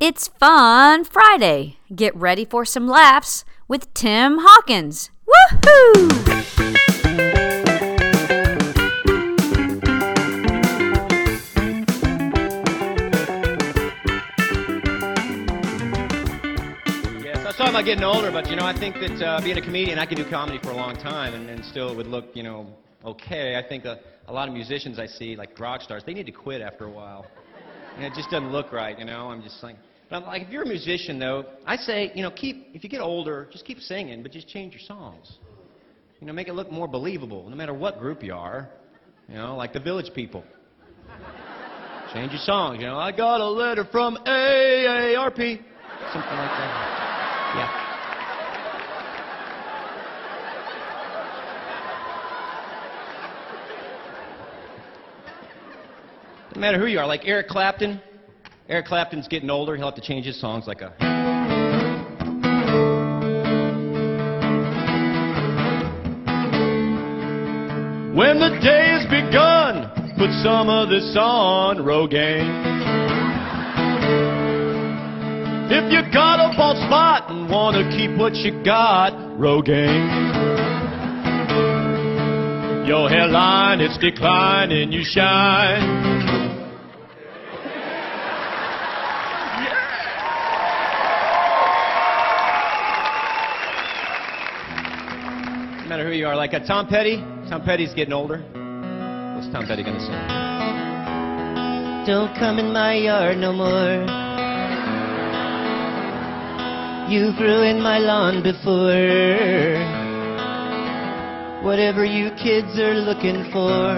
It's Fun Friday. Get ready for some laughs with Tim Hawkins. Woohoo! Talking about getting older, but you know, I think that uh, being a comedian, I could do comedy for a long time, and, and still it would look, you know, okay. I think a, a lot of musicians I see, like rock stars, they need to quit after a while. Know, it just doesn't look right, you know. I'm just like, but I'm like, if you're a musician though, I say, you know, keep if you get older, just keep singing, but just change your songs. You know, make it look more believable, no matter what group you are. You know, like the Village People. Change your songs. You know, I got a letter from AARP. Something like that. Yeah. No matter who you are, like Eric Clapton. Eric Clapton's getting older. He'll have to change his songs like a. When the day has begun, put some of this on, Rogaine. If you got a bald spot and wanna keep what you got, Rogaine. It's declining, you shine. No matter who you are, like a Tom Petty. Tom Petty's getting older. What's Tom Petty gonna sing? Don't come in my yard no more. You've ruined my lawn before. Whatever you kids are looking for.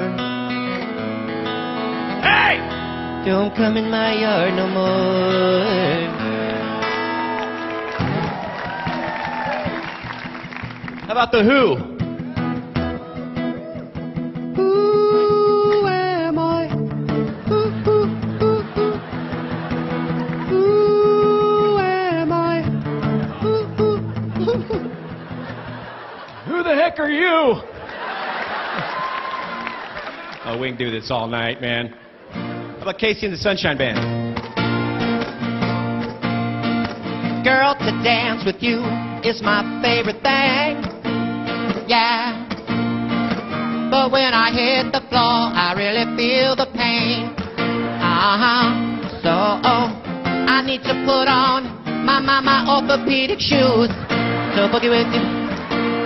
Hey! Don't come in my yard no more. How about the Who? We can do this all night, man. How about KC and the Sunshine Band? Girl, to dance with you is my favorite thing. Yeah. But when I hit the floor, I really feel the pain. Uh huh. So, oh, I need to put on my, my, my orthopedic shoes to boogie with you.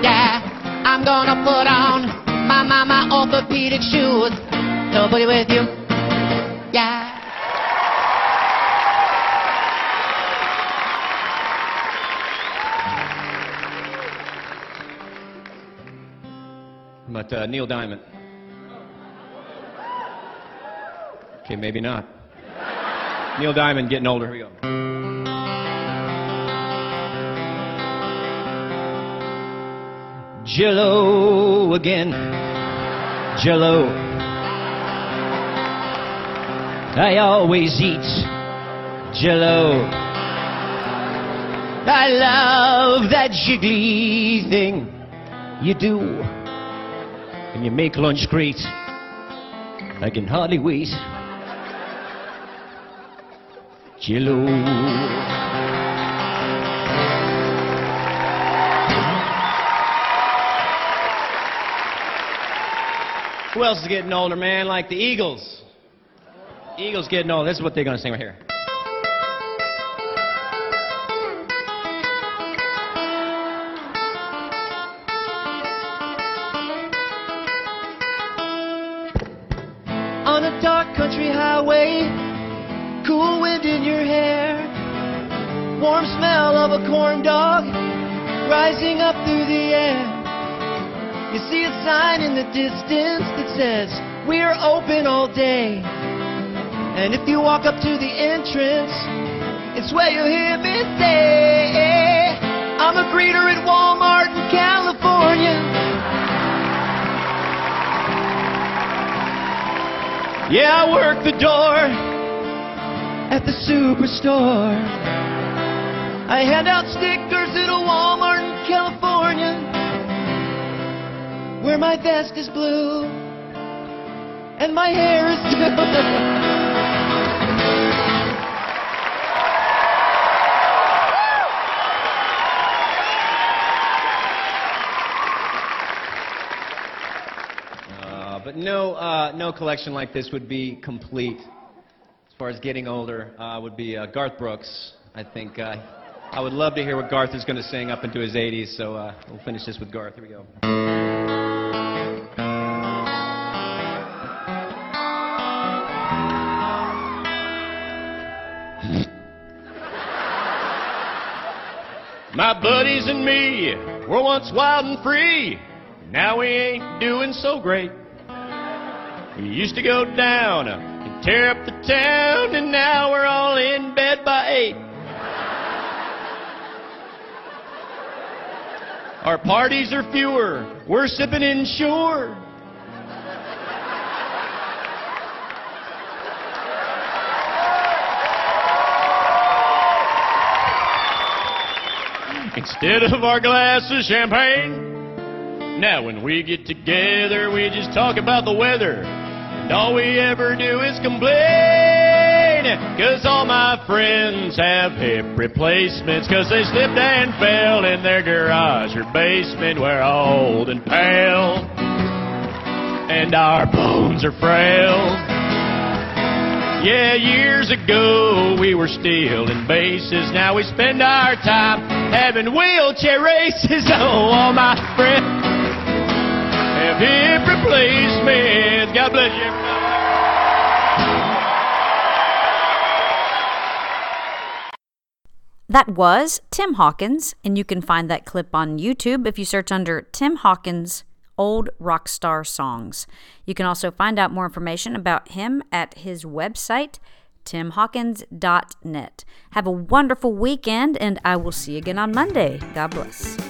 Yeah. I'm gonna put on my, my, my orthopedic shoes Nobody with you. Yeah. But uh, Neil Diamond? Okay, maybe not. Neil Diamond getting older. Here we go. Jello again. Jello. I always eat Jello. I love that jiggly thing you do. And you make lunch great. I can hardly wait. Jello. Who else is getting older, man? Like the Eagles. Eagles getting old. This is what they're going to sing right here. On a dark country highway, cool wind in your hair, warm smell of a corn dog rising up through the air. You see a sign in the distance that says, We're open all day. And if you walk up to the entrance, it's where you'll hear me say, I'm a greeter at Walmart in California. Yeah, I work the door at the superstore. I hand out stickers at a Walmart in California where my vest is blue and my hair is blue. Uh, but no, uh, no collection like this would be complete. As far as getting older, uh, would be uh, Garth Brooks. I think uh, I would love to hear what Garth is going to sing up into his 80s. So uh, we'll finish this with Garth. Here we go. My buddies and me were once wild and free. Now we ain't doing so great. We used to go down and tear up the town, and now we're all in bed by eight. Our parties are fewer. We're sipping Ensure. Instead of our glass of champagne. Now, when we get together, we just talk about the weather. And all we ever do is complain. Cause all my friends have hip replacements. Cause they slipped and fell in their garage or basement. We're old and pale. And our bones are frail. Yeah, years ago we were stealing bases. Now we spend our time having wheelchair races. Oh, all my friends have hip replacements. God bless you. That was Tim Hawkins, and you can find that clip on YouTube if you search under Tim Hawkins Old Rock Star Songs. You can also find out more information about him at his website, timhawkins.net. Have a wonderful weekend, and I will see you again on Monday. God bless.